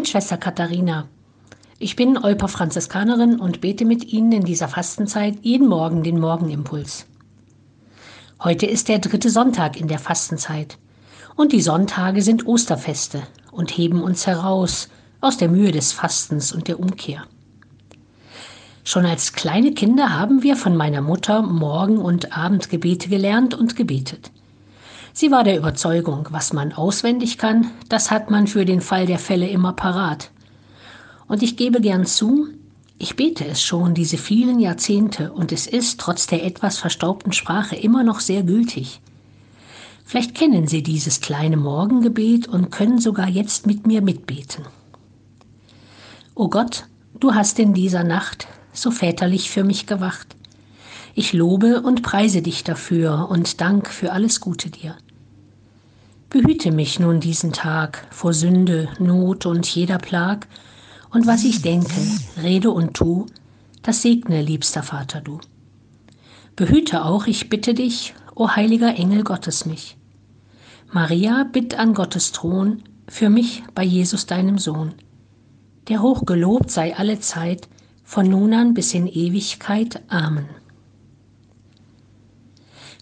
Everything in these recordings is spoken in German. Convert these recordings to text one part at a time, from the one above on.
mit Schwester Katharina. Ich bin Olper Franziskanerin und bete mit Ihnen in dieser Fastenzeit jeden Morgen den Morgenimpuls. Heute ist der dritte Sonntag in der Fastenzeit. Und die Sonntage sind Osterfeste und heben uns heraus aus der Mühe des Fastens und der Umkehr. Schon als kleine Kinder haben wir von meiner Mutter Morgen- und Abendgebete gelernt und gebetet. Sie war der Überzeugung, was man auswendig kann, das hat man für den Fall der Fälle immer parat. Und ich gebe gern zu, ich bete es schon diese vielen Jahrzehnte und es ist trotz der etwas verstaubten Sprache immer noch sehr gültig. Vielleicht kennen Sie dieses kleine Morgengebet und können sogar jetzt mit mir mitbeten. O Gott, du hast in dieser Nacht so väterlich für mich gewacht. Ich lobe und preise dich dafür und dank für alles Gute dir. Behüte mich nun diesen Tag vor Sünde, Not und jeder Plag, und was ich denke, rede und tu, das segne, liebster Vater du. Behüte auch, ich bitte dich, o heiliger Engel Gottes mich. Maria, bitt an Gottes Thron für mich bei Jesus deinem Sohn, der hoch gelobt sei alle Zeit, von nun an bis in Ewigkeit. Amen.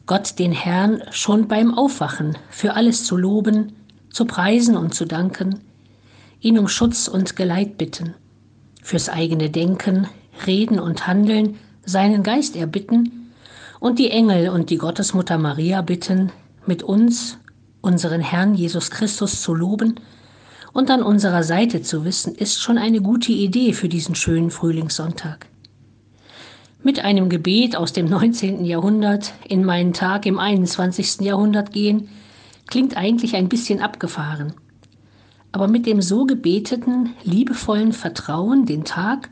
Gott den Herrn schon beim Aufwachen für alles zu loben, zu preisen und zu danken, ihn um Schutz und Geleit bitten, fürs eigene Denken, Reden und Handeln seinen Geist erbitten und die Engel und die Gottesmutter Maria bitten, mit uns, unseren Herrn Jesus Christus zu loben und an unserer Seite zu wissen, ist schon eine gute Idee für diesen schönen Frühlingssonntag. Mit einem Gebet aus dem 19. Jahrhundert in meinen Tag im 21. Jahrhundert gehen, klingt eigentlich ein bisschen abgefahren. Aber mit dem so gebeteten, liebevollen Vertrauen den Tag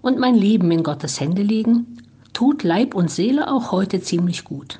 und mein Leben in Gottes Hände legen, tut Leib und Seele auch heute ziemlich gut.